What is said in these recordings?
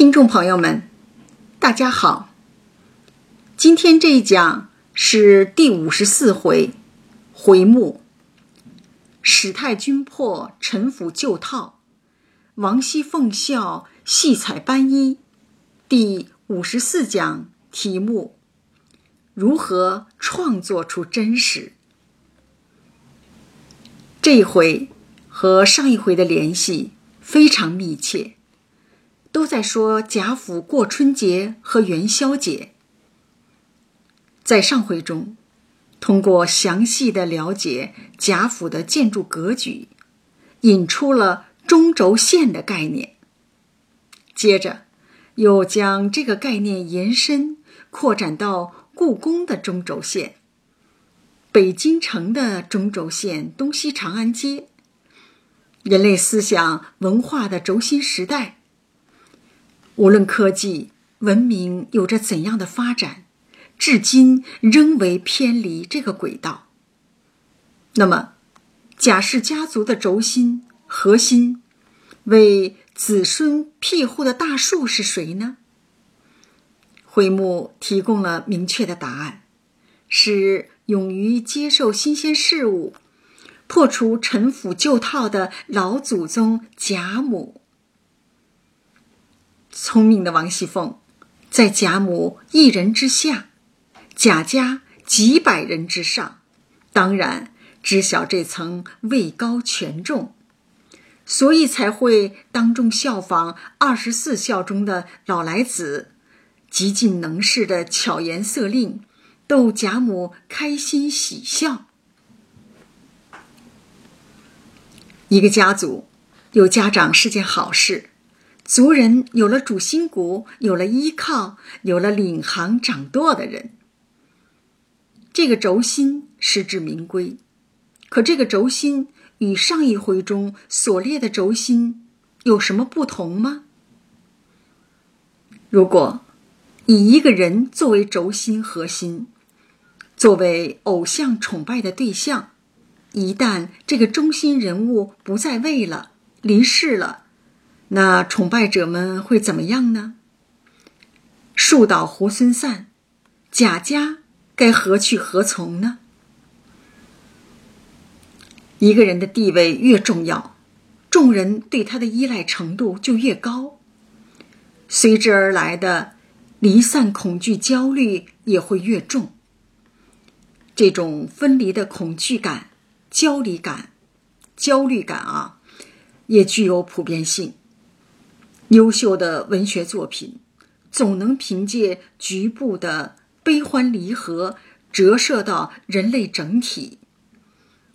听众朋友们，大家好。今天这一讲是第五十四回，回目：史太君破陈腐旧套，王熙凤笑戏彩斑衣。第五十四讲题目：如何创作出真实？这一回和上一回的联系非常密切。都在说贾府过春节和元宵节。在上回中，通过详细的了解贾府的建筑格局，引出了中轴线的概念。接着，又将这个概念延伸扩展到故宫的中轴线、北京城的中轴线、东西长安街、人类思想文化的轴心时代。无论科技文明有着怎样的发展，至今仍未偏离这个轨道。那么，贾氏家族的轴心核心，为子孙庇护的大树是谁呢？回目提供了明确的答案，是勇于接受新鲜事物、破除陈腐旧套的老祖宗贾母。聪明的王熙凤，在贾母一人之下，贾家几百人之上，当然知晓这层位高权重，所以才会当众效仿二十四孝中的老来子，极尽能事的巧言色令，逗贾母开心喜笑。一个家族有家长是件好事。族人有了主心骨，有了依靠，有了领航掌舵的人。这个轴心实至名归，可这个轴心与上一回中所列的轴心有什么不同吗？如果以一个人作为轴心核心，作为偶像崇拜的对象，一旦这个中心人物不在位了，离世了。那崇拜者们会怎么样呢？树倒猢狲散，贾家该何去何从呢？一个人的地位越重要，众人对他的依赖程度就越高，随之而来的离散恐惧、焦虑也会越重。这种分离的恐惧感、焦虑感、焦虑感啊，也具有普遍性。优秀的文学作品，总能凭借局部的悲欢离合，折射到人类整体，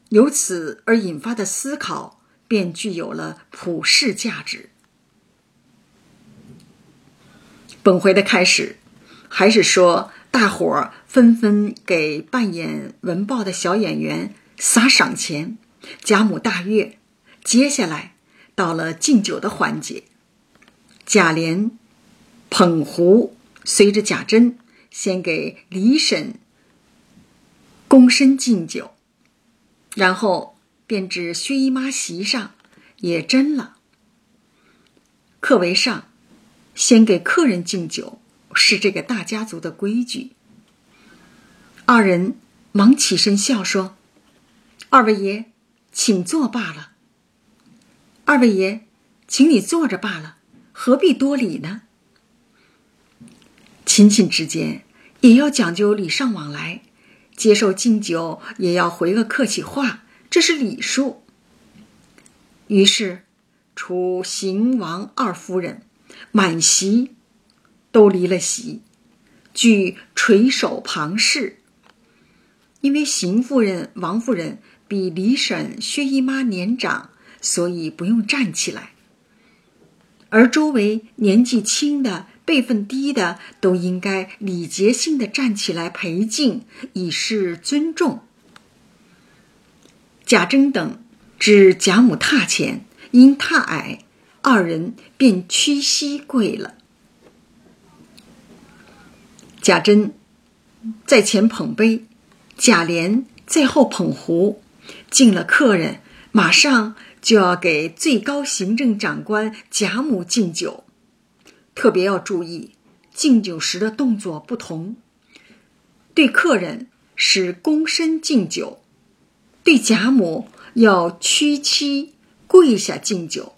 由此而引发的思考，便具有了普世价值。本回的开始，还是说大伙儿纷纷给扮演文豹的小演员撒赏钱，贾母大悦。接下来到了敬酒的环节。贾琏捧壶，随着贾珍先给李婶躬身敬酒，然后便至薛姨妈席上也斟了。客为上，先给客人敬酒，是这个大家族的规矩。二人忙起身笑说：“二位爷，请坐罢了。二位爷，请你坐着罢了。”何必多礼呢？亲戚之间也要讲究礼尚往来，接受敬酒也要回个客气话，这是礼数。于是，除邢王二夫人，满席都离了席，俱垂手旁视。因为邢夫人、王夫人比李婶、薛姨妈年长，所以不用站起来。而周围年纪轻的、辈分低的，都应该礼节性的站起来陪敬，以示尊重。贾珍等至贾母榻前，因榻矮，二人便屈膝跪了。贾珍在前捧杯，贾琏在后捧壶，敬了客人，马上。就要给最高行政长官贾母敬酒，特别要注意敬酒时的动作不同。对客人是躬身敬酒，对贾母要屈膝跪下敬酒。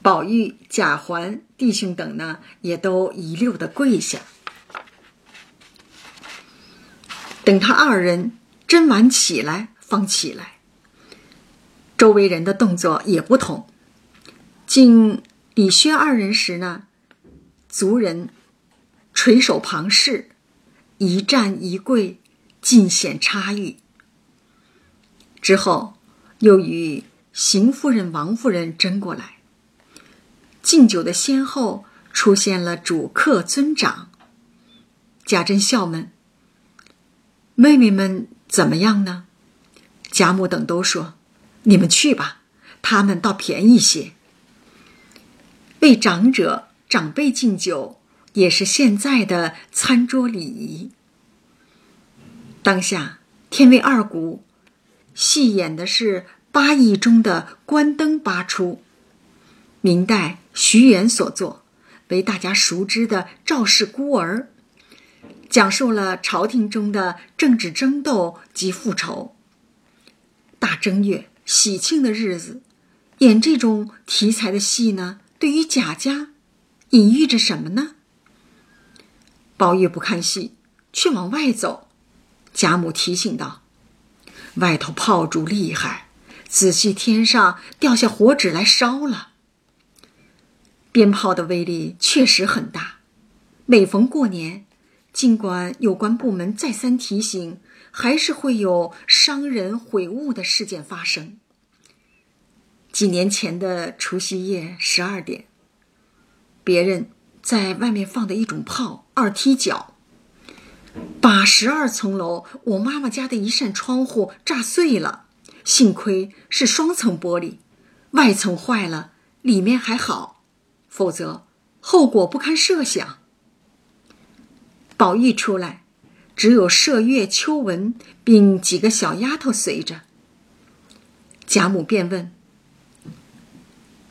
宝玉、贾环弟兄等呢，也都一溜的跪下。等他二人斟完起来，方起来。周围人的动作也不同。敬李薛二人时呢，族人垂手旁视。一站一跪，尽显差异。之后，又与邢夫人、王夫人争过来。敬酒的先后出现了主客尊长。贾珍笑问：“妹妹们怎么样呢？”贾母等都说：“你们去吧，他们倒便宜些。”为长者、长辈敬酒。也是现在的餐桌礼仪。当下天为二鼓，戏演的是八义中的关灯八出，明代徐元所作，为大家熟知的《赵氏孤儿》，讲述了朝廷中的政治争斗及复仇。大正月喜庆的日子，演这种题材的戏呢，对于贾家，隐喻着什么呢？宝玉不看戏，却往外走。贾母提醒道：“外头炮竹厉害，仔细天上掉下火纸来烧了。鞭炮的威力确实很大。每逢过年，尽管有关部门再三提醒，还是会有伤人毁物的事件发生。几年前的除夕夜十二点，别人。”在外面放的一种炮，二踢脚，把十二层楼我妈妈家的一扇窗户炸碎了。幸亏是双层玻璃，外层坏了，里面还好，否则后果不堪设想。宝玉出来，只有麝月、秋纹并几个小丫头随着。贾母便问：“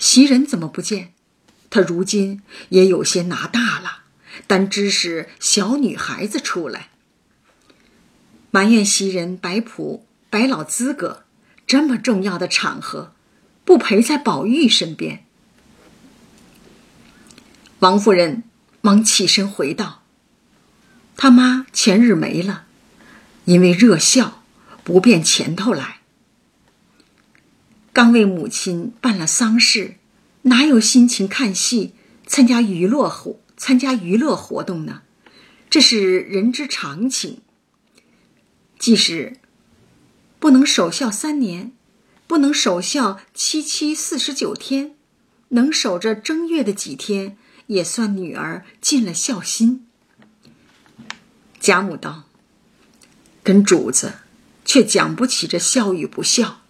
袭人怎么不见？”他如今也有些拿大了，但只是小女孩子出来，埋怨袭人摆谱摆老资格，这么重要的场合，不陪在宝玉身边。王夫人忙起身回道：“他妈前日没了，因为热笑，不便前头来。刚为母亲办了丧事。”哪有心情看戏、参加娱乐活、参加娱乐活动呢？这是人之常情。即使不能守孝三年，不能守孝七七四十九天，能守着正月的几天，也算女儿尽了孝心。贾母道：“跟主子却讲不起这孝与不孝。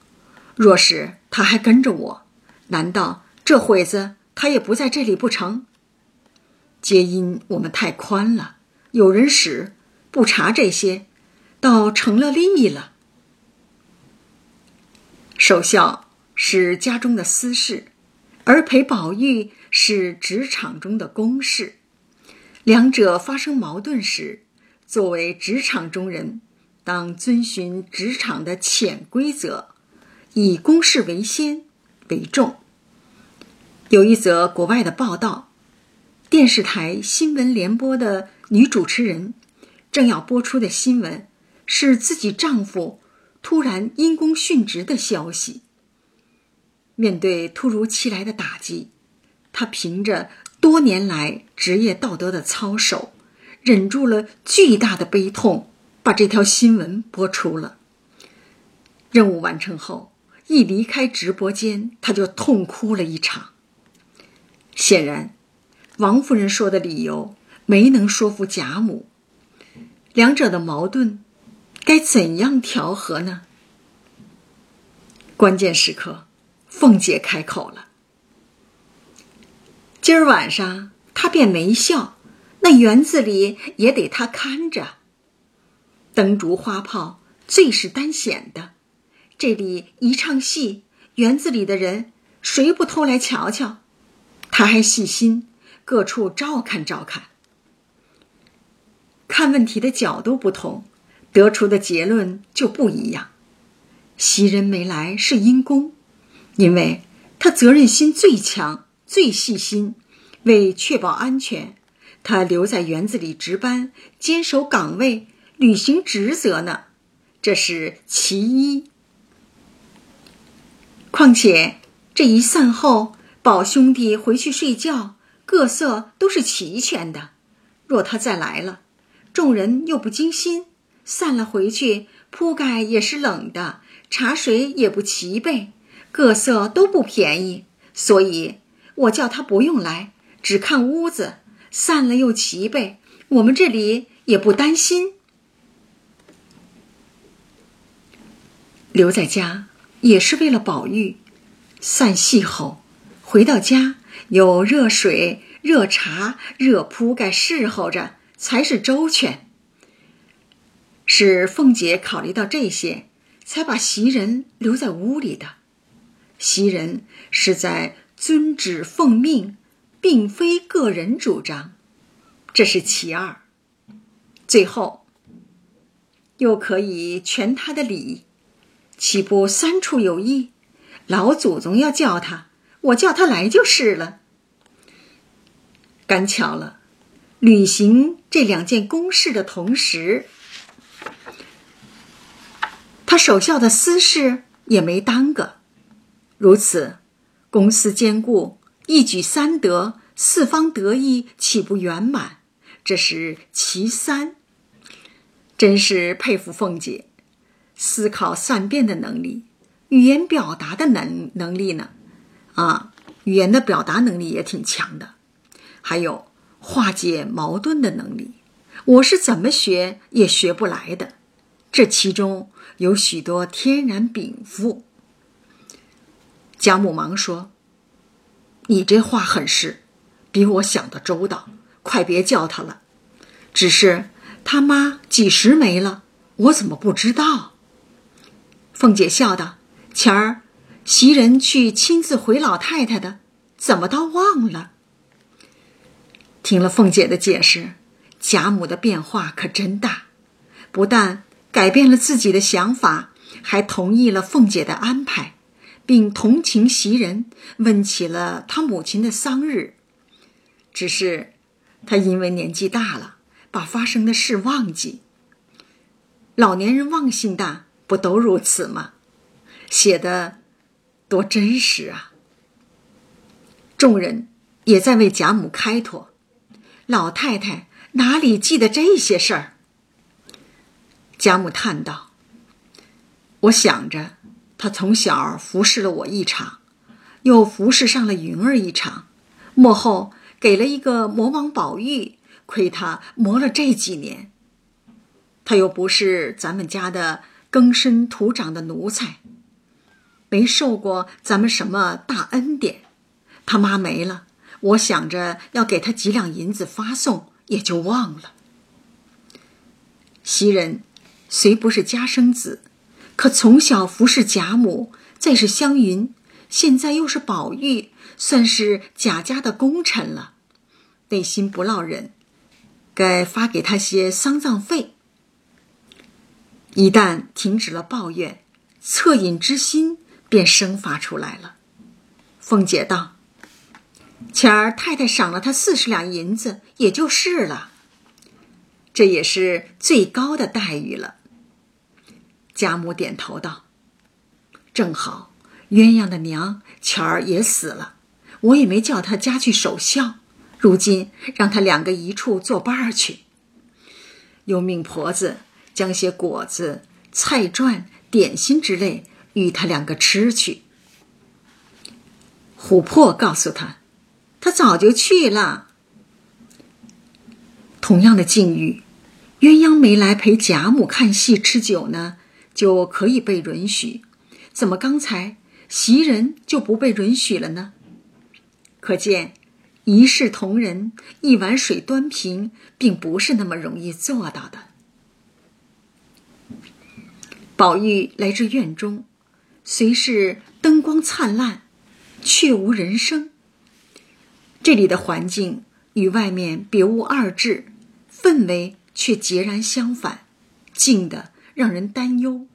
若是他还跟着我，难道？”这会子他也不在这里不成？皆因我们太宽了，有人使不查这些，倒成了利益了。守孝是家中的私事，而陪宝玉是职场中的公事。两者发生矛盾时，作为职场中人，当遵循职场的潜规则，以公事为先为重。有一则国外的报道，电视台新闻联播的女主持人正要播出的新闻是自己丈夫突然因公殉职的消息。面对突如其来的打击，她凭着多年来职业道德的操守，忍住了巨大的悲痛，把这条新闻播出了。任务完成后，一离开直播间，他就痛哭了一场。显然，王夫人说的理由没能说服贾母，两者的矛盾该怎样调和呢？关键时刻，凤姐开口了：“今儿晚上他便没笑，那园子里也得他看着。灯烛花炮最是单显的，这里一唱戏，园子里的人谁不偷来瞧瞧？”他还细心，各处照看照看。看问题的角度不同，得出的结论就不一样。袭人没来是因公，因为他责任心最强、最细心，为确保安全，他留在园子里值班，坚守岗位，履行职责呢。这是其一。况且这一散后，宝兄弟回去睡觉，各色都是齐全的。若他再来了，众人又不精心，散了回去，铺盖也是冷的，茶水也不齐备，各色都不便宜。所以我叫他不用来，只看屋子，散了又齐备，我们这里也不担心。留在家也是为了宝玉。散戏后，回到家有热水、热茶、热铺盖侍候着，才是周全。是凤姐考虑到这些，才把袭人留在屋里的。袭人是在遵旨奉命，并非个人主张，这是其二。最后，又可以全他的礼。岂不三处有异？老祖宗要叫他，我叫他来就是了。赶巧了，履行这两件公事的同时，他守孝的私事也没耽搁。如此，公私兼顾，一举三得，四方得意，岂不圆满？这是其三。真是佩服凤姐。思考善变的能力，语言表达的能能力呢？啊，语言的表达能力也挺强的。还有化解矛盾的能力，我是怎么学也学不来的。这其中有许多天然禀赋。贾母忙说：“你这话很是，比我想的周到。快别叫他了。只是他妈几时没了，我怎么不知道？”凤姐笑道：“前儿袭人去亲自回老太太的，怎么倒忘了？”听了凤姐的解释，贾母的变化可真大，不但改变了自己的想法，还同意了凤姐的安排，并同情袭人，问起了她母亲的丧日。只是她因为年纪大了，把发生的事忘记。老年人忘性大。不都如此吗？写的多真实啊！众人也在为贾母开脱，老太太哪里记得这些事儿？贾母叹道：“我想着，她从小服侍了我一场，又服侍上了云儿一场，幕后给了一个魔王宝玉，亏他磨了这几年，他又不是咱们家的。”更深土长的奴才，没受过咱们什么大恩典。他妈没了，我想着要给他几两银子发送，也就忘了。袭人虽不是家生子，可从小服侍贾母，再是湘云，现在又是宝玉，算是贾家的功臣了，内心不落忍，该发给他些丧葬费。一旦停止了抱怨，恻隐之心便生发出来了。凤姐道：“前儿太太赏了他四十两银子，也就是了。这也是最高的待遇了。”贾母点头道：“正好，鸳鸯的娘前儿也死了，我也没叫他家去守孝，如今让他两个一处作伴儿去，又命婆子。”将些果子、菜馔、点心之类与他两个吃去。琥珀告诉他，他早就去了。同样的境遇，鸳鸯没来陪贾母看戏吃酒呢，就可以被允许。怎么刚才袭人就不被允许了呢？可见一视同仁、一碗水端平，并不是那么容易做到的。宝玉来至院中，虽是灯光灿烂，却无人声。这里的环境与外面别无二致，氛围却截然相反，静得让人担忧。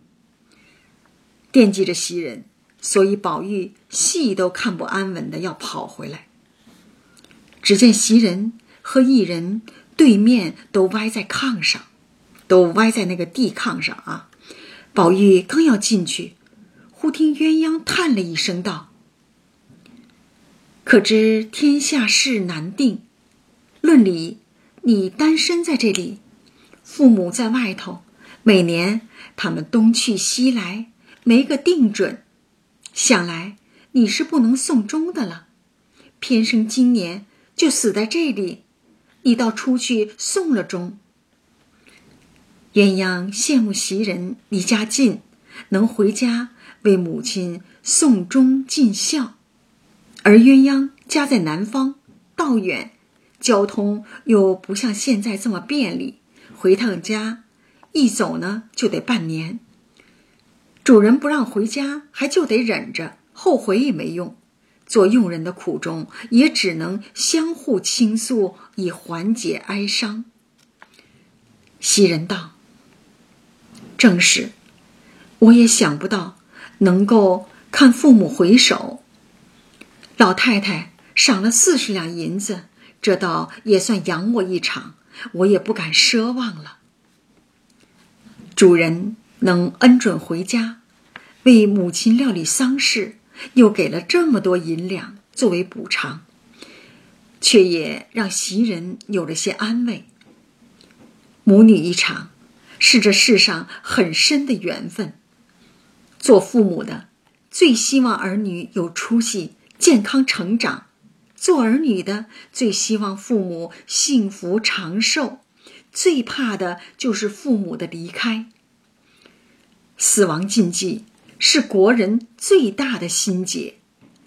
惦记着袭人，所以宝玉戏都看不安稳的要跑回来。只见袭人和一人对面都歪在炕上，都歪在那个地炕上啊。宝玉刚要进去，忽听鸳鸯叹了一声道：“可知天下事难定，论理你单身在这里，父母在外头，每年他们东去西来。”没个定准，想来你是不能送终的了。偏生今年就死在这里，你倒出去送了终。鸳鸯羡慕袭人离家近，能回家为母亲送终尽孝，而鸳鸯家在南方，道远，交通又不像现在这么便利，回趟家，一走呢就得半年。主人不让回家，还就得忍着，后悔也没用。做佣人的苦衷，也只能相互倾诉，以缓解哀伤。袭人道：“正是，我也想不到能够看父母回首。老太太赏了四十两银子，这倒也算养我一场，我也不敢奢望了。主人。”能恩准回家，为母亲料理丧事，又给了这么多银两作为补偿，却也让袭人有了些安慰。母女一场，是这世上很深的缘分。做父母的最希望儿女有出息、健康成长；做儿女的最希望父母幸福长寿，最怕的就是父母的离开。死亡禁忌是国人最大的心结，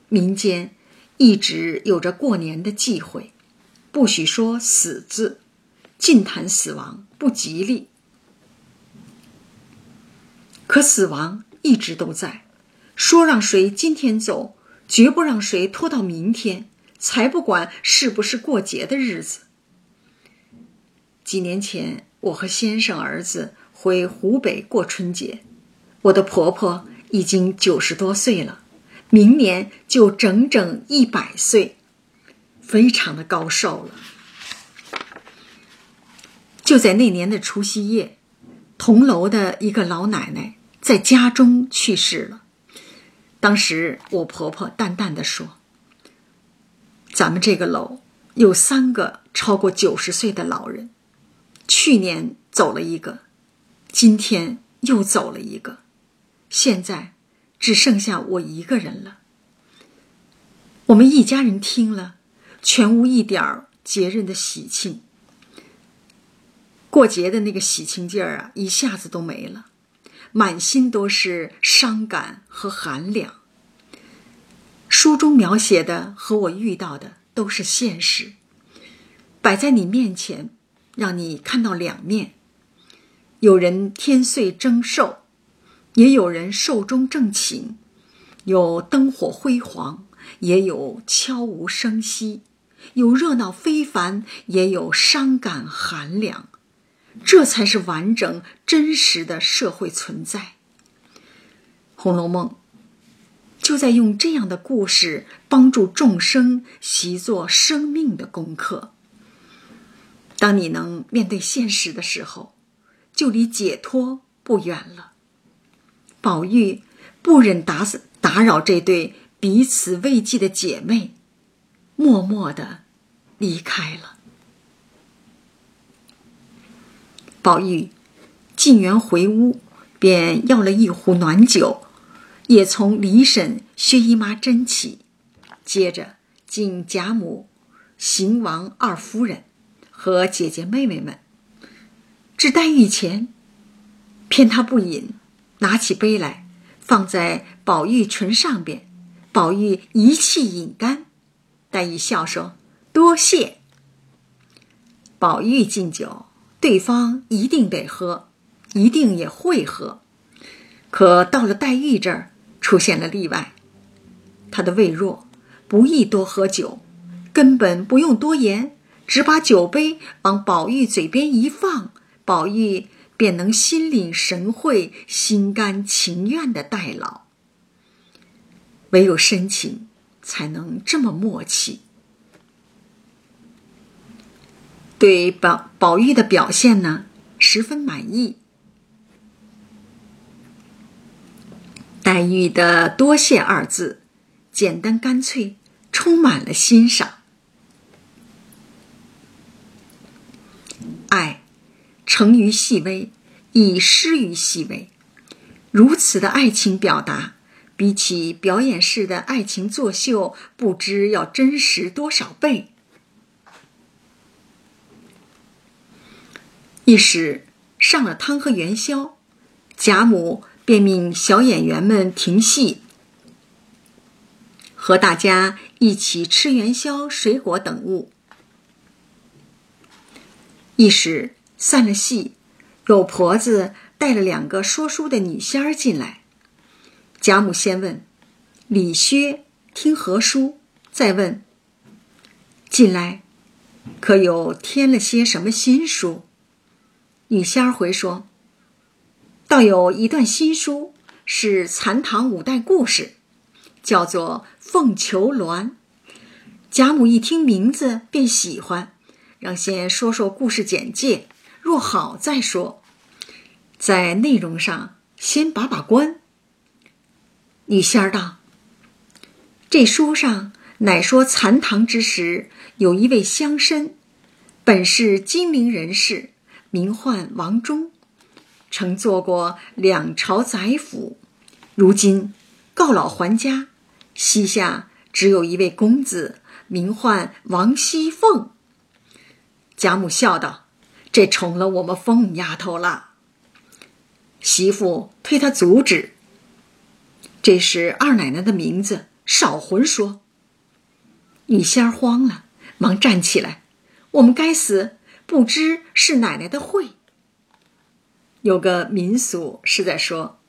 民间一直有着过年的忌讳，不许说“死”字，尽谈死亡不吉利。可死亡一直都在，说让谁今天走，绝不让谁拖到明天，才不管是不是过节的日子。几年前，我和先生儿子回湖北过春节。我的婆婆已经九十多岁了，明年就整整一百岁，非常的高寿了。就在那年的除夕夜，同楼的一个老奶奶在家中去世了。当时我婆婆淡淡的说：“咱们这个楼有三个超过九十岁的老人，去年走了一个，今天又走了一个。”现在只剩下我一个人了。我们一家人听了，全无一点儿节日的喜庆。过节的那个喜庆劲儿啊，一下子都没了，满心都是伤感和寒凉。书中描写的和我遇到的都是现实，摆在你面前，让你看到两面：有人天岁征寿。也有人寿终正寝，有灯火辉煌，也有悄无声息；有热闹非凡，也有伤感寒凉。这才是完整真实的社会存在。《红楼梦》就在用这样的故事帮助众生习作生命的功课。当你能面对现实的时候，就离解脱不远了。宝玉不忍打死打扰这对彼此慰藉的姐妹，默默的离开了。宝玉进园回屋，便要了一壶暖酒，也从李婶、薛姨妈斟起，接着敬贾母、邢王二夫人和姐姐妹妹们。至黛玉前，偏她不饮。拿起杯来，放在宝玉唇上边，宝玉一气饮干。黛玉笑说：“多谢。”宝玉敬酒，对方一定得喝，一定也会喝。可到了黛玉这儿，出现了例外。她的胃弱，不宜多喝酒，根本不用多言，只把酒杯往宝玉嘴边一放，宝玉便能心领神会、心甘情愿的代劳。唯有深情，才能这么默契。对宝宝玉的表现呢，十分满意。黛玉的“多谢”二字，简单干脆，充满了欣赏。爱，成于细微，亦失于细微。如此的爱情表达，比起表演式的爱情作秀，不知要真实多少倍。一时上了汤和元宵，贾母便命小演员们停戏，和大家一起吃元宵、水果等物。一时散了戏，有婆子带了两个说书的女仙儿进来。贾母先问：“李薛听何书？”再问：“进来可有添了些什么新书？”女仙儿回说：“倒有一段新书，是残唐五代故事，叫做《凤求鸾》。”贾母一听名字便喜欢，让先说说故事简介，若好再说，在内容上先把把关。女仙儿道：“这书上乃说残唐之时，有一位乡绅，本是金陵人士。”名唤王忠，曾做过两朝宰辅，如今告老还家，膝下只有一位公子，名唤王熙凤。贾母笑道：“这宠了我们凤丫头了。”媳妇推他阻止：“这是二奶奶的名字，少混说。”女仙儿慌了，忙站起来：“我们该死！”不知是奶奶的讳。有个民俗是在说，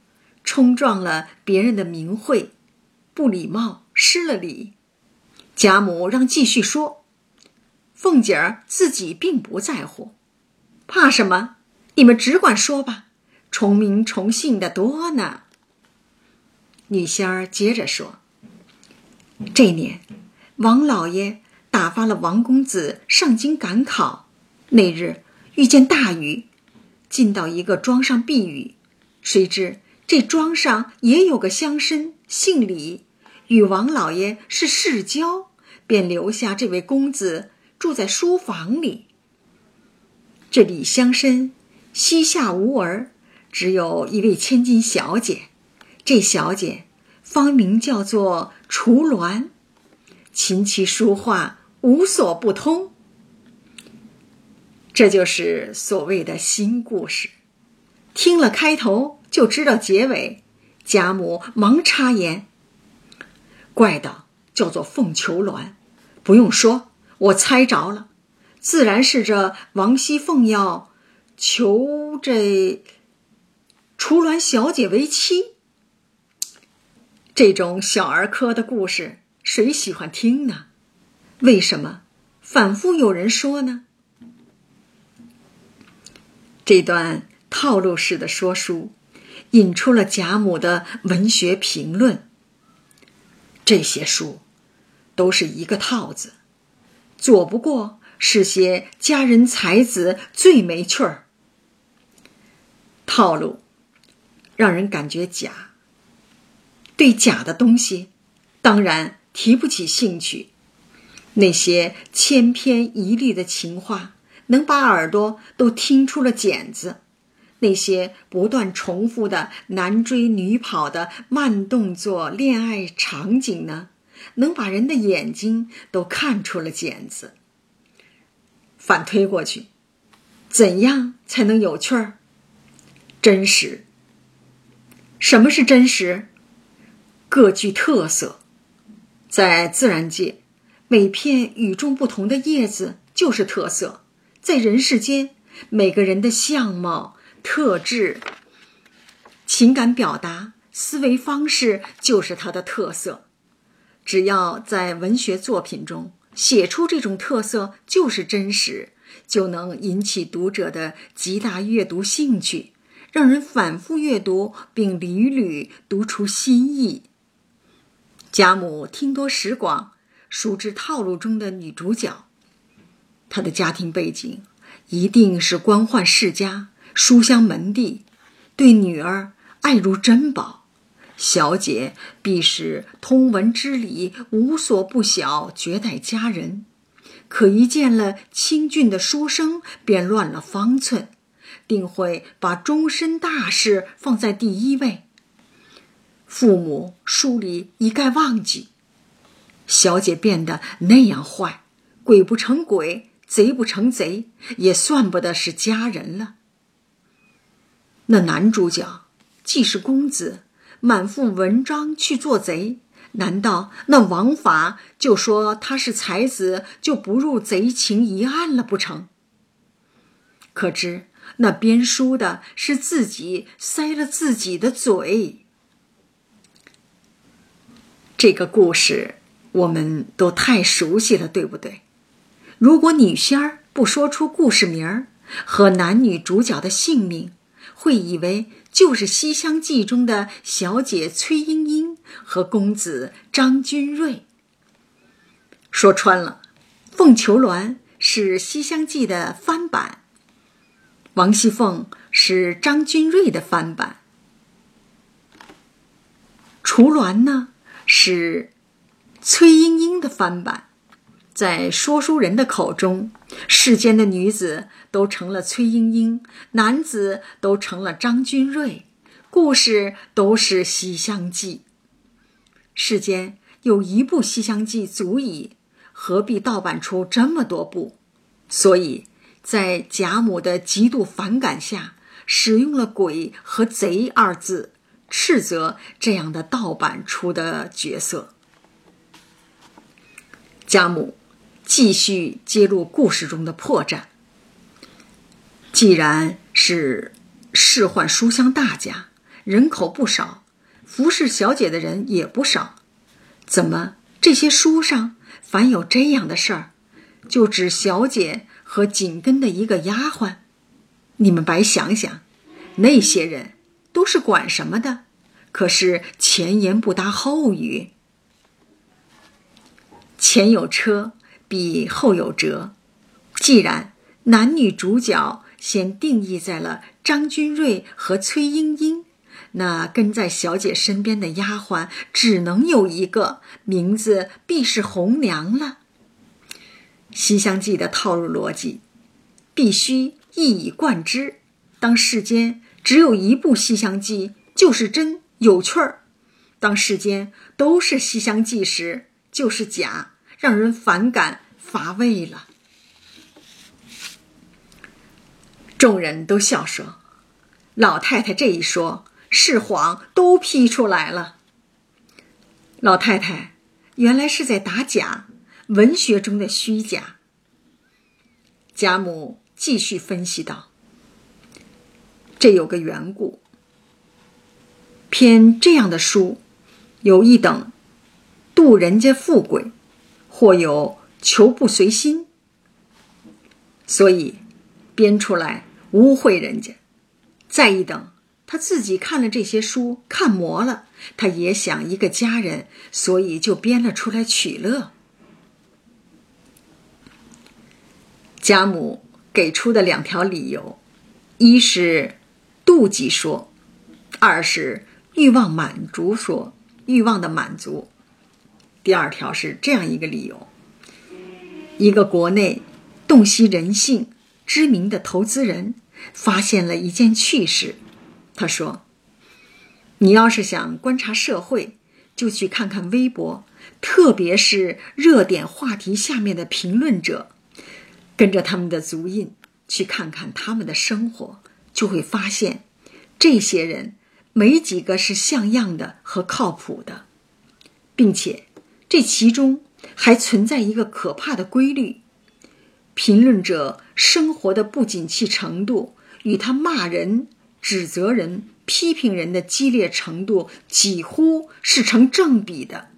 冲撞了别人的名讳，不礼貌，失了礼。贾母让继续说，凤姐儿自己并不在乎，怕什么？你们只管说吧，重名重姓的多呢。女仙儿接着说，这年王老爷打发了王公子上京赶考。那日遇见大雨，进到一个庄上避雨，谁知这庄上也有个乡绅，姓李，与王老爷是世交，便留下这位公子住在书房里。这李乡绅膝下无儿，只有一位千金小姐，这小姐芳名叫做楚鸾，琴棋书画无所不通。这就是所谓的新故事，听了开头就知道结尾。贾母忙插言：“怪道叫做凤求鸾，不用说，我猜着了，自然是这王熙凤要求这楚鸾小姐为妻。这种小儿科的故事，谁喜欢听呢？为什么反复有人说呢？”这段套路式的说书，引出了贾母的文学评论。这些书都是一个套子，左不过是些佳人才子最没趣儿。套路让人感觉假，对假的东西当然提不起兴趣。那些千篇一律的情话。能把耳朵都听出了茧子，那些不断重复的男追女跑的慢动作恋爱场景呢？能把人的眼睛都看出了茧子。反推过去，怎样才能有趣儿？真实。什么是真实？各具特色。在自然界，每片与众不同的叶子就是特色。在人世间，每个人的相貌、特质、情感表达、思维方式，就是他的特色。只要在文学作品中写出这种特色就是真实，就能引起读者的极大阅读兴趣，让人反复阅读并屡屡读出新意。贾母听多识广，熟知套路中的女主角，她的家庭背景一定是官宦世家、书香门第，对女儿爱如珍宝。小姐必是通文知礼，无所不晓，绝代佳人。可一见了清俊的书生，便乱了方寸，定会把终身大事放在第一位。父母书里一概忘记，小姐变得那样坏，鬼不成鬼，贼不成贼，也算不得是佳人了。那男主角既是公子。满腹文章去做贼，难道那王法就说他是才子就不入贼情一案了不成？可知那编书的是自己塞了自己的嘴。这个故事我们都太熟悉了，对不对？如果女仙儿不说出故事名儿和男女主角的姓名，会以为。就是《西厢记》中的小姐崔莺莺和公子张君瑞。说穿了，凤求鸾是《西厢记》的翻版，王熙凤是张君瑞的翻版，雏鸾呢是崔莺莺的翻版。在说书人的口中，世间的女子都成了崔莺莺，男子都成了张君瑞，故事都是《西厢记》。世间有一部《西厢记》足矣，何必盗版出这么多部？所以在贾母的极度反感下，使用了“鬼”和“贼”二字，斥责这样的盗版出的角色。贾母。继续揭露故事中的破绽。既然是仕宦书香大家，人口不少，服侍小姐的人也不少，怎么这些书上凡有这样的事儿，就指小姐和紧跟的一个丫鬟？你们白想想，那些人都是管什么的？可是前言不搭后语，前有车。比后有辙。既然男女主角先定义在了张君瑞和崔莺莺，那跟在小姐身边的丫鬟只能有一个，名字必是红娘了。《西厢记》的套路逻辑必须一以贯之。当世间只有一部《西厢记》就是真有趣儿，当世间都是《西厢记》时就是假。让人反感乏味了。众人都笑说：“老太太这一说，是谎都批出来了。”老太太原来是在打假，文学中的虚假。贾母继续分析道：“这有个缘故，偏这样的书，有一等度人家富贵。”或有求不随心，所以编出来污秽人家。再一等，他自己看了这些书，看磨了，他也想一个家人，所以就编了出来取乐。贾母给出的两条理由，一是妒忌说，二是欲望满足说，欲望的满足。第二条是这样一个理由：一个国内洞悉人性、知名的投资人发现了一件趣事。他说：“你要是想观察社会，就去看看微博，特别是热点话题下面的评论者，跟着他们的足印去看看他们的生活，就会发现，这些人没几个是像样的和靠谱的，并且。”这其中还存在一个可怕的规律：评论者生活的不景气程度与他骂人、指责人、批评人的激烈程度几乎是成正比的。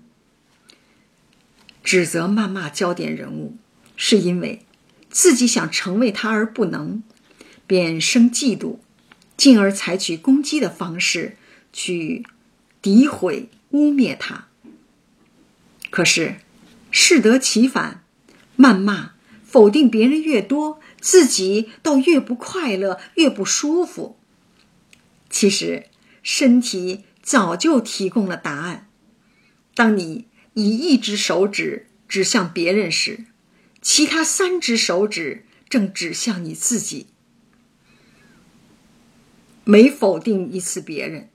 指责谩骂焦点人物，是因为自己想成为他而不能，便生嫉妒，进而采取攻击的方式去诋毁、污蔑他。可是适得其反，谩骂、否定别人越多，自己倒越不快乐，越不舒服。其实身体早就提供了答案。当你以一只手指指向别人时，其他三只手指正指向你自己。每否定一次别人，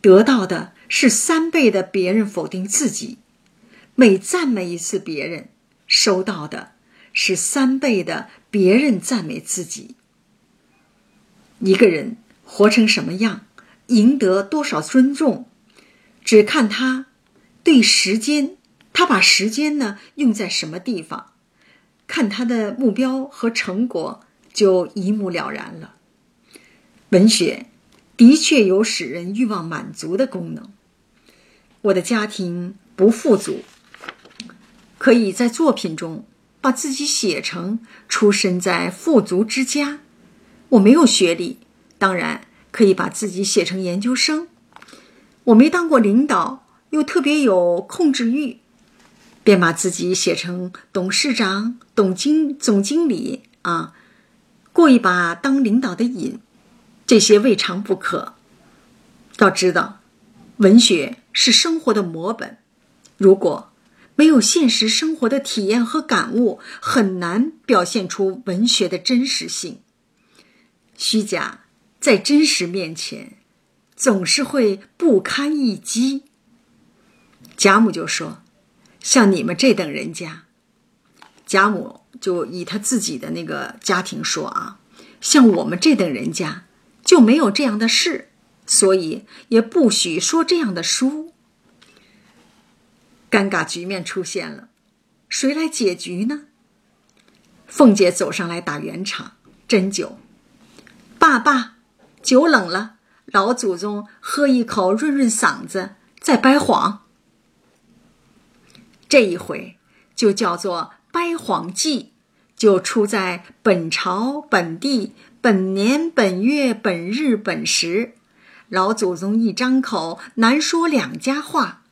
得到的是三倍的别人否定自己；每赞美一次别人，收到的是三倍的别人赞美自己。一个人活成什么样，赢得多少尊重，只看他。对时间，他把时间呢用在什么地方？看他的目标和成果，就一目了然了。文学的确有使人欲望满足的功能。我的家庭不富足，可以在作品中把自己写成出身在富足之家。我没有学历，当然可以把自己写成研究生。我没当过领导。又特别有控制欲，便把自己写成董事长、董经总经理啊，过一把当领导的瘾，这些未尝不可。要知道，文学是生活的模本，如果没有现实生活的体验和感悟，很难表现出文学的真实性。虚假在真实面前，总是会不堪一击。贾母就说：“像你们这等人家，贾母就以他自己的那个家庭说啊，像我们这等人家就没有这样的事，所以也不许说这样的书。尴尬局面出现了，谁来解局呢？凤姐走上来打圆场，斟酒。爸爸，酒冷了，老祖宗喝一口润润嗓子，再掰谎。”这一回就叫做掰谎记，就出在本朝本地本年本月本日本时。老祖宗一张口难说两家话，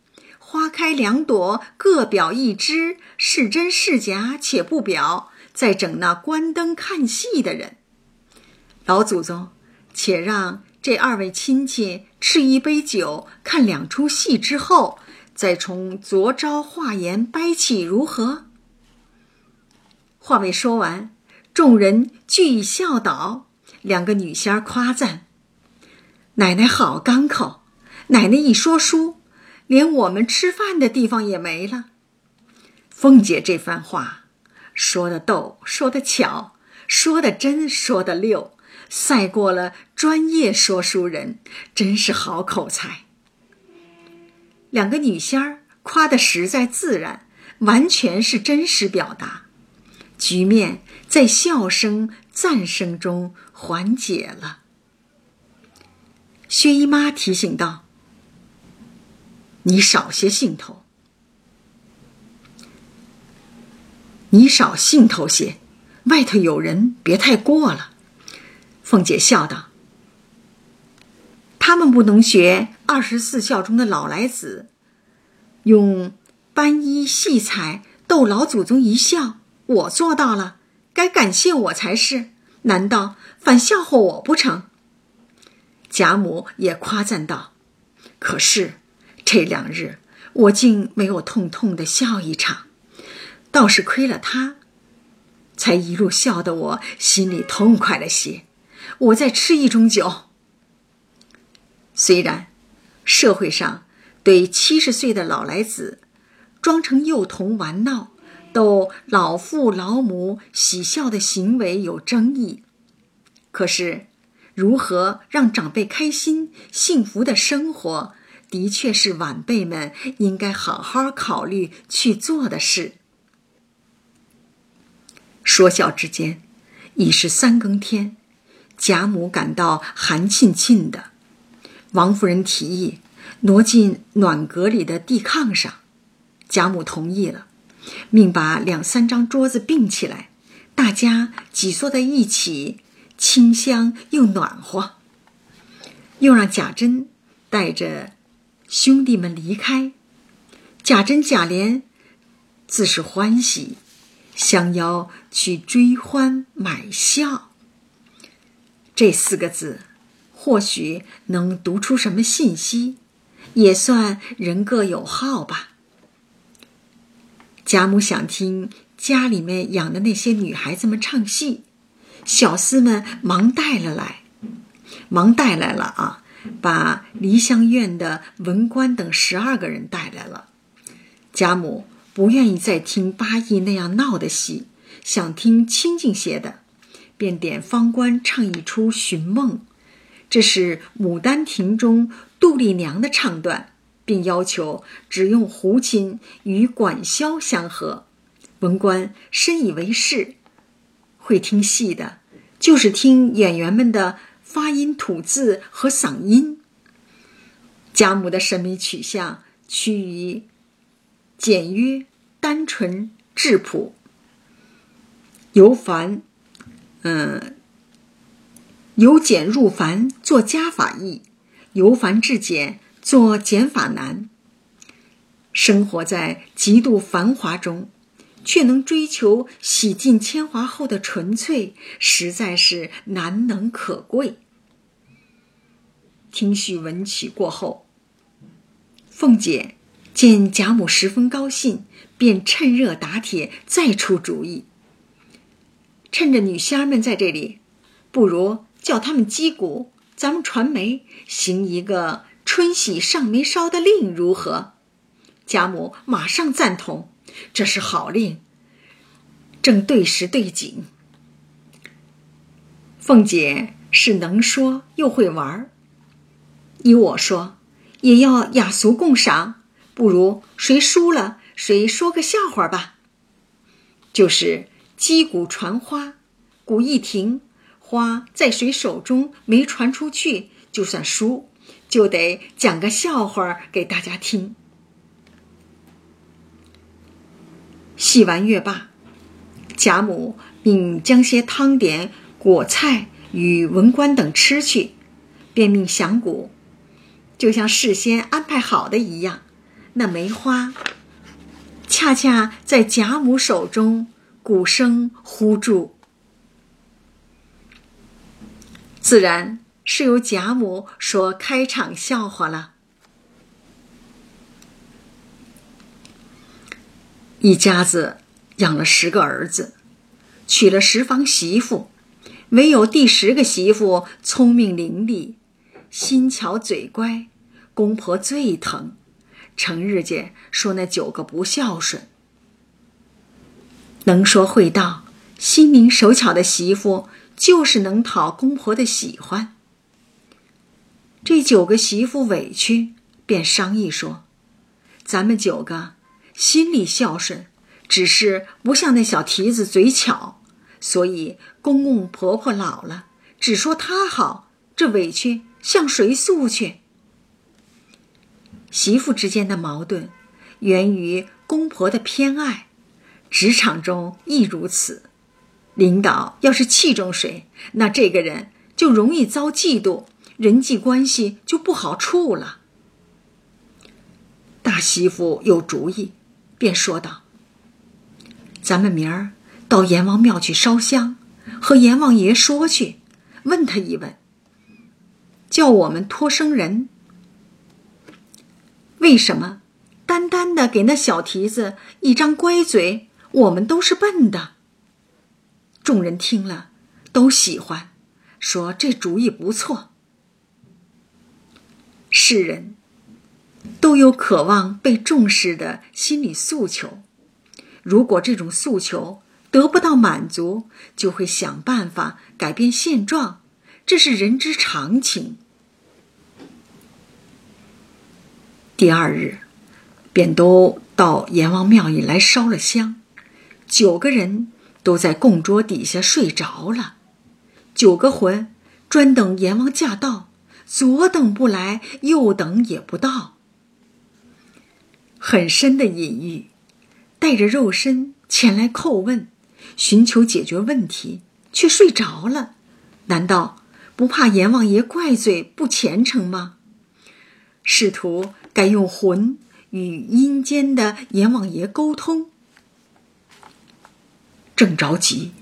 花开两朵各表一枝，是真是假且不表，在整那关灯看戏的人。老祖宗，且让这二位亲戚吃一杯酒，看两出戏之后。再从昨朝话言掰起如何？话未说完，众人俱以笑倒。两个女仙夸赞：“奶奶好刚口，奶奶一说书，连我们吃饭的地方也没了。”凤姐这番话说的逗，说的巧，说的真，说的溜，赛过了专业说书人，真是好口才。两个女仙儿夸的实在自然，完全是真实表达，局面在笑声、赞声中缓解了。薛姨妈提醒道：“你少些兴头，你少兴头些，外头有人，别太过了。”凤姐笑道。他们不能学二十四孝中的老来子，用斑衣戏彩逗老祖宗一笑。我做到了，该感谢我才是。难道反笑话我不成？贾母也夸赞道：“可是这两日我竟没有痛痛的笑一场，倒是亏了他，才一路笑得我心里痛快了些。我再吃一盅酒。”虽然社会上对七十岁的老来子装成幼童玩闹、逗老父老母喜笑的行为有争议，可是如何让长辈开心、幸福的生活，的确是晚辈们应该好好考虑去做的事。说笑之间，已是三更天，贾母感到寒沁沁的。王夫人提议挪进暖阁里的地炕上，贾母同意了，命把两三张桌子并起来，大家挤坐在一起，清香又暖和。又让贾珍带着兄弟们离开，贾珍、贾琏自是欢喜，相邀去追欢买笑。这四个字，或许能读出什么信息，也算人各有好吧。贾母想听家里面养的那些女孩子们唱戏，小厮们忙带了来。忙带来了啊，把梨香院的文官等十二个人带来了。贾母不愿意再听八义那样闹的戏，想听清静些的，便点方官唱一出《寻梦》，这是《牡丹亭》中杜丽娘的唱段，并要求只用胡琴与管箫相和。文官深以为是，会听戏的，就是听演员们的。发音吐字和嗓音。贾母的审美取向趋于简约、单纯、质朴，由繁，嗯，由简入繁，做加法易；由繁至简，做减法难。生活在极度繁华中，却能追求洗尽铅华后的纯粹，实在是难能可贵。听叙文曲过后，凤姐见贾母十分高兴，便趁热打铁，再出主意。趁着女仙儿们在这里，不如叫他们击鼓，咱们传媒行一个春喜上眉梢的令，如何？贾母马上赞同，这是好令，正对时对景。凤姐是能说又会玩儿。依我说，也要雅俗共赏，不如谁输了谁说个笑话吧。就是击鼓传花，鼓一停，花在谁手中没传出去，就算输，就得讲个笑话给大家听。戏完乐罢，贾母命将些汤点、果菜与文官等吃去，便命响鼓。就像事先安排好的一样，那梅花恰恰在贾母手中，鼓声呼住，自然是由贾母说开场笑话了。一家子养了十个儿子，娶了十房媳妇，唯有第十个媳妇聪明伶俐。心巧嘴乖，公婆最疼。成日间说那九个不孝顺，能说会道、心灵手巧的媳妇，就是能讨公婆的喜欢。这九个媳妇委屈，便商议说：“咱们九个心里孝顺，只是不像那小蹄子嘴巧，所以公公婆婆老了，只说他好，这委屈。”向谁诉去？媳妇之间的矛盾，源于公婆的偏爱，职场中亦如此。领导要是器重谁，那这个人就容易遭嫉妒，人际关系就不好处了。大媳妇有主意，便说道：“咱们明儿到阎王庙去烧香，和阎王爷说去，问他一问。”叫我们托生人，为什么单单的给那小蹄子一张乖嘴？我们都是笨的。众人听了都喜欢，说这主意不错。世人都有渴望被重视的心理诉求，如果这种诉求得不到满足，就会想办法改变现状，这是人之常情。第二日，便都到阎王庙里来烧了香。九个人都在供桌底下睡着了。九个魂专等阎王驾到，左等不来，右等也不到。很深的隐喻，带着肉身前来叩问，寻求解决问题，却睡着了。难道不怕阎王爷怪罪不虔诚吗？试图该用魂与阴间的阎王爷沟通。正着急，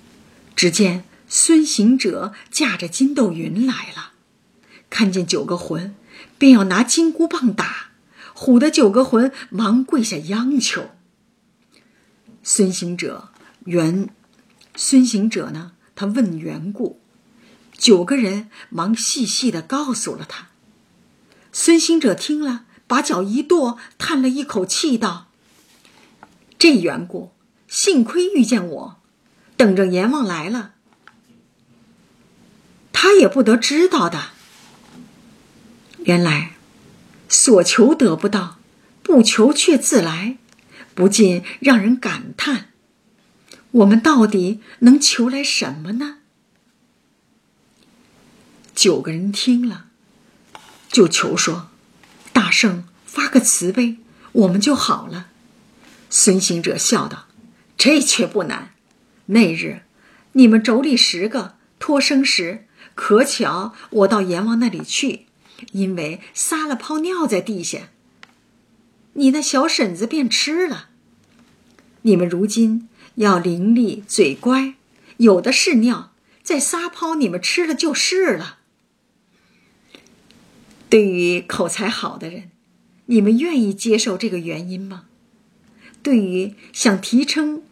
只见孙行者驾着筋斗云来了，看见九个魂，便要拿金箍棒打。唬得九个魂忙跪下央求。孙行者原，孙行者呢？他问缘故，九个人忙细细的告诉了他。孙行者听了，把脚一跺，叹了一口气道：“这缘故，幸亏遇见我，等着阎王来了，他也不得知道的。原来。”所求得不到，不求却自来，不禁让人感叹：我们到底能求来什么呢？九个人听了，就求说：“大圣发个慈悲，我们就好了。”孙行者笑道：“这却不难。那日你们妯娌十个托生时，可巧我到阎王那里去。”因为撒了泡尿在地下，你那小婶子便吃了。你们如今要伶俐嘴乖，有的是尿，再撒泡，你们吃了就是了。对于口才好的人，你们愿意接受这个原因吗？对于想提升，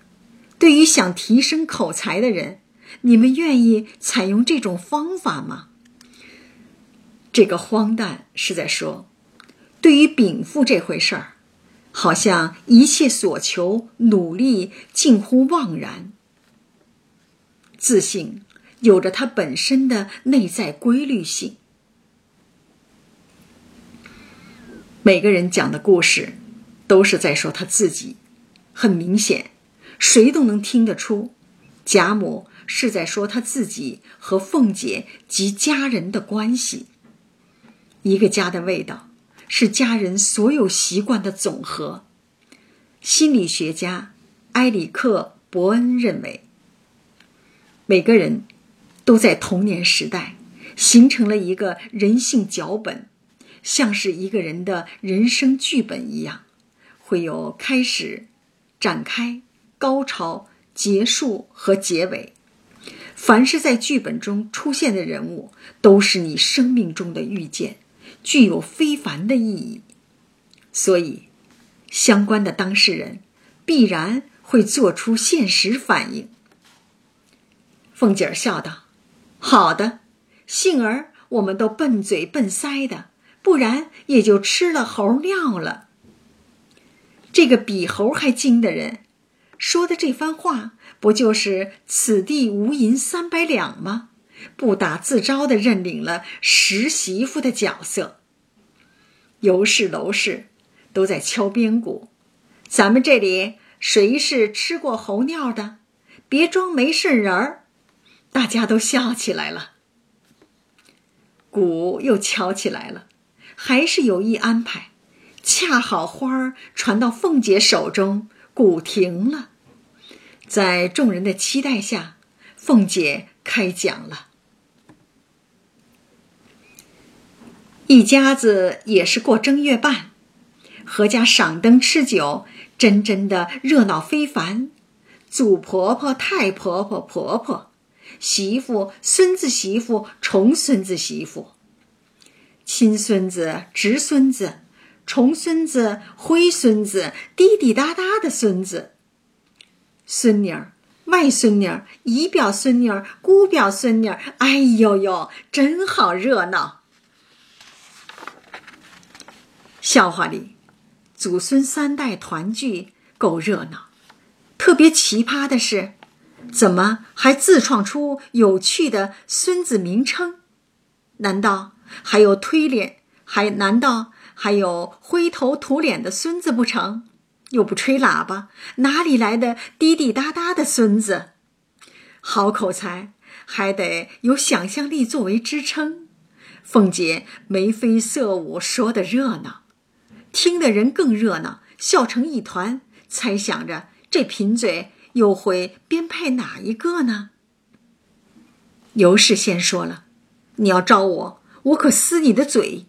对于想提升口才的人，你们愿意采用这种方法吗？这个荒诞是在说，对于禀赋这回事儿，好像一切所求努力近乎妄然。自信有着它本身的内在规律性。每个人讲的故事，都是在说他自己。很明显，谁都能听得出，贾母是在说他自己和凤姐及家人的关系。一个家的味道，是家人所有习惯的总和。心理学家埃里克·伯恩认为，每个人都在童年时代形成了一个人性脚本，像是一个人的人生剧本一样，会有开始、展开、高潮、结束和结尾。凡是在剧本中出现的人物，都是你生命中的遇见。具有非凡的意义，所以相关的当事人必然会做出现实反应。凤姐儿笑道：“好的，幸而我们都笨嘴笨腮的，不然也就吃了猴尿了。”这个比猴还精的人说的这番话，不就是“此地无银三百两”吗？不打自招的认领了石媳妇的角色，尤氏、娄氏都在敲边鼓。咱们这里谁是吃过猴尿的？别装没事人儿！大家都笑起来了。鼓又敲起来了，还是有意安排。恰好花儿传到凤姐手中，鼓停了。在众人的期待下，凤姐开讲了。一家子也是过正月半，阖家赏灯吃酒，真真的热闹非凡。祖婆婆、太婆婆、婆婆、媳妇、孙子媳妇、重孙子媳妇、亲孙子、侄孙子、重孙子、灰孙子、滴滴答答的孙子、孙女儿、外孙女儿、姨表孙女儿、姑表孙女儿，哎呦呦，真好热闹！笑话里，祖孙三代团聚够热闹。特别奇葩的是，怎么还自创出有趣的孙子名称？难道还有推脸？还难道还有灰头土脸的孙子不成？又不吹喇叭，哪里来的滴滴答答的孙子？好口才，还得有想象力作为支撑。凤姐眉飞色舞，说的热闹。听的人更热闹，笑成一团，猜想着这贫嘴又会编排哪一个呢？尤氏先说了：“你要招我，我可撕你的嘴。”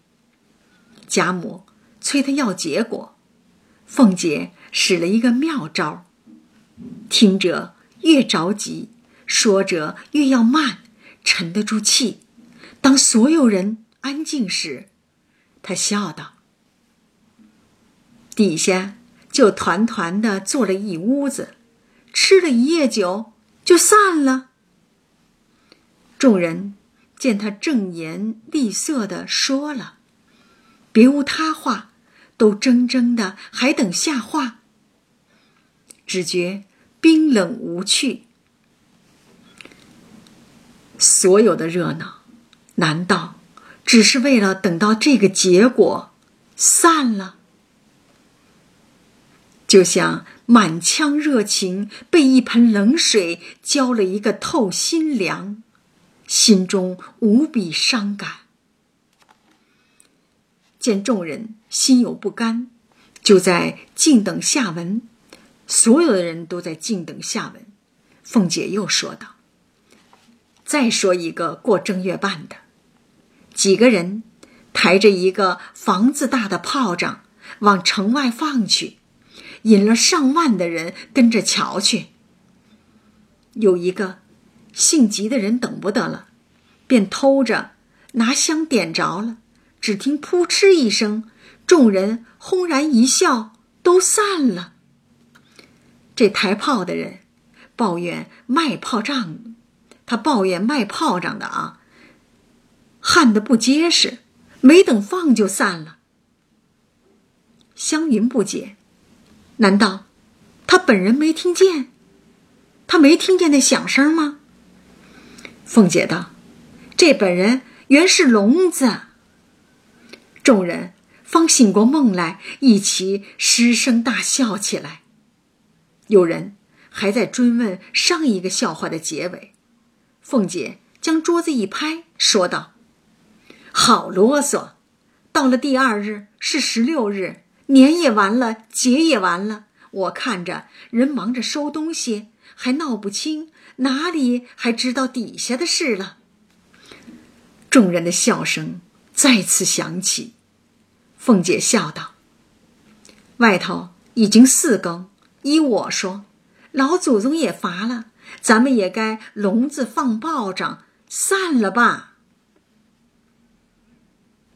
贾母催他要结果，凤姐使了一个妙招，听着越着急，说着越要慢，沉得住气。当所有人安静时，她笑道：“底下就团团的坐了一屋子，吃了一夜酒，就散了。”众人见他正颜厉色的说了，别无他话，都怔怔的，还等下话。只觉冰冷无趣。所有的热闹，难道只是为了等到这个结果散了？就像满腔热情被一盆冷水浇了一个透心凉。心中无比伤感，见众人心有不甘，就在静等下文。所有的人都在静等下文。凤姐又说道：“再说一个过正月半的，几个人抬着一个房子大的炮仗往城外放去，引了上万的人跟着瞧去。有一个。”性急的人等不得了，便偷着拿香点着了。只听“扑哧”一声，众人轰然一笑，都散了。这抬炮的人抱怨卖炮仗，他抱怨卖炮仗的啊，焊的不结实，没等放就散了。湘云不解，难道他本人没听见？他没听见那响声吗？凤姐道：“这本人原是聋子。”众人方醒过梦来，一齐失声大笑起来。有人还在追问上一个笑话的结尾。凤姐将桌子一拍，说道：“好啰嗦！到了第二日是十六日，年也完了，节也完了。我看着人忙着收东西，还闹不清。”哪里还知道底下的事了？众人的笑声再次响起。凤姐笑道：“外头已经四更，依我说，老祖宗也乏了，咱们也该笼子放炮仗，散了吧。”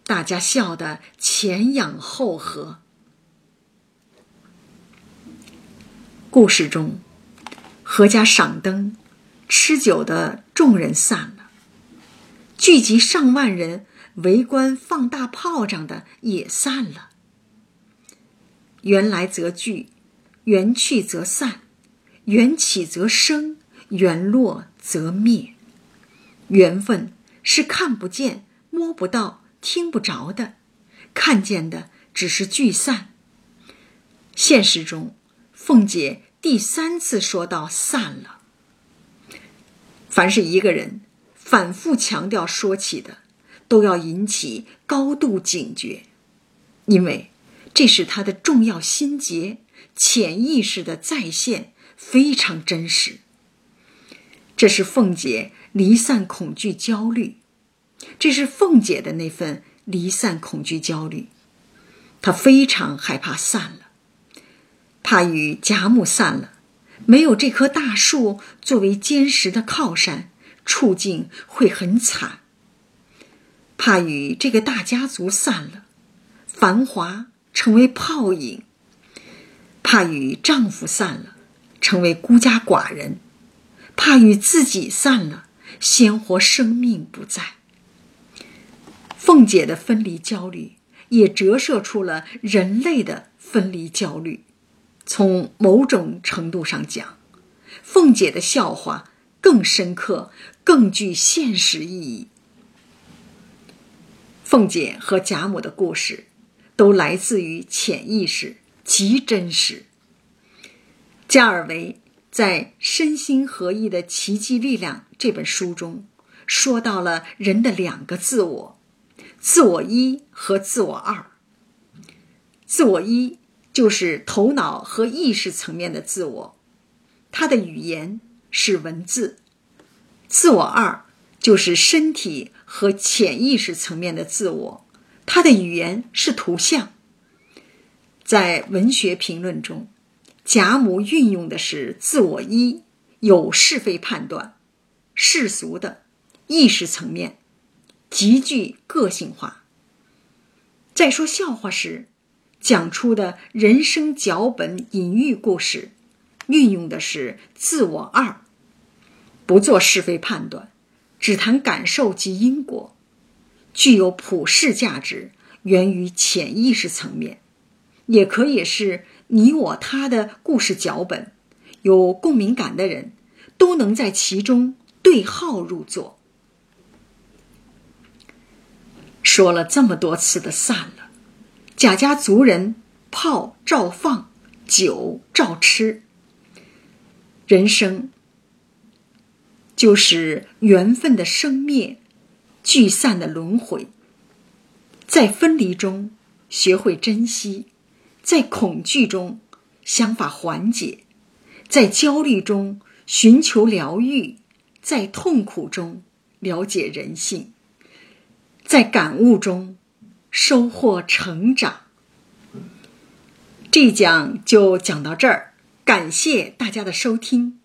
大家笑得前仰后合。故事中，何家赏灯。吃酒的众人散了，聚集上万人围观放大炮仗的也散了。缘来则聚，缘去则散，缘起则生，缘落则灭。缘分是看不见、摸不到、听不着的，看见的只是聚散。现实中，凤姐第三次说到散了。凡是一个人反复强调说起的，都要引起高度警觉，因为这是他的重要心结、潜意识的再现，非常真实。这是凤姐离散恐惧焦虑，这是凤姐的那份离散恐惧焦虑，她非常害怕散了，怕与贾母散了。没有这棵大树作为坚实的靠山，处境会很惨。怕与这个大家族散了，繁华成为泡影；怕与丈夫散了，成为孤家寡人；怕与自己散了，鲜活生命不在。凤姐的分离焦虑，也折射出了人类的分离焦虑。从某种程度上讲，凤姐的笑话更深刻、更具现实意义。凤姐和贾母的故事，都来自于潜意识，极真实。加尔维在《身心合一的奇迹力量》这本书中，说到了人的两个自我：自我一和自我二。自我一。就是头脑和意识层面的自我，他的语言是文字；自我二就是身体和潜意识层面的自我，他的语言是图像。在文学评论中，贾母运用的是自我一，有是非判断，世俗的意识层面，极具个性化。在说笑话时，讲出的人生脚本隐喻故事，运用的是自我二，不做是非判断，只谈感受及因果，具有普世价值，源于潜意识层面。也可以是你我他的故事脚本，有共鸣感的人，都能在其中对号入座。说了这么多次的散了，贾家族人炮照放，酒照吃。人生就是缘分的生灭，聚散的轮回，在分离中学会珍惜。在恐惧中想法缓解，在焦虑中寻求疗愈，在痛苦中了解人性，在感悟中收获成长。这一讲就讲到这儿，感谢大家的收听。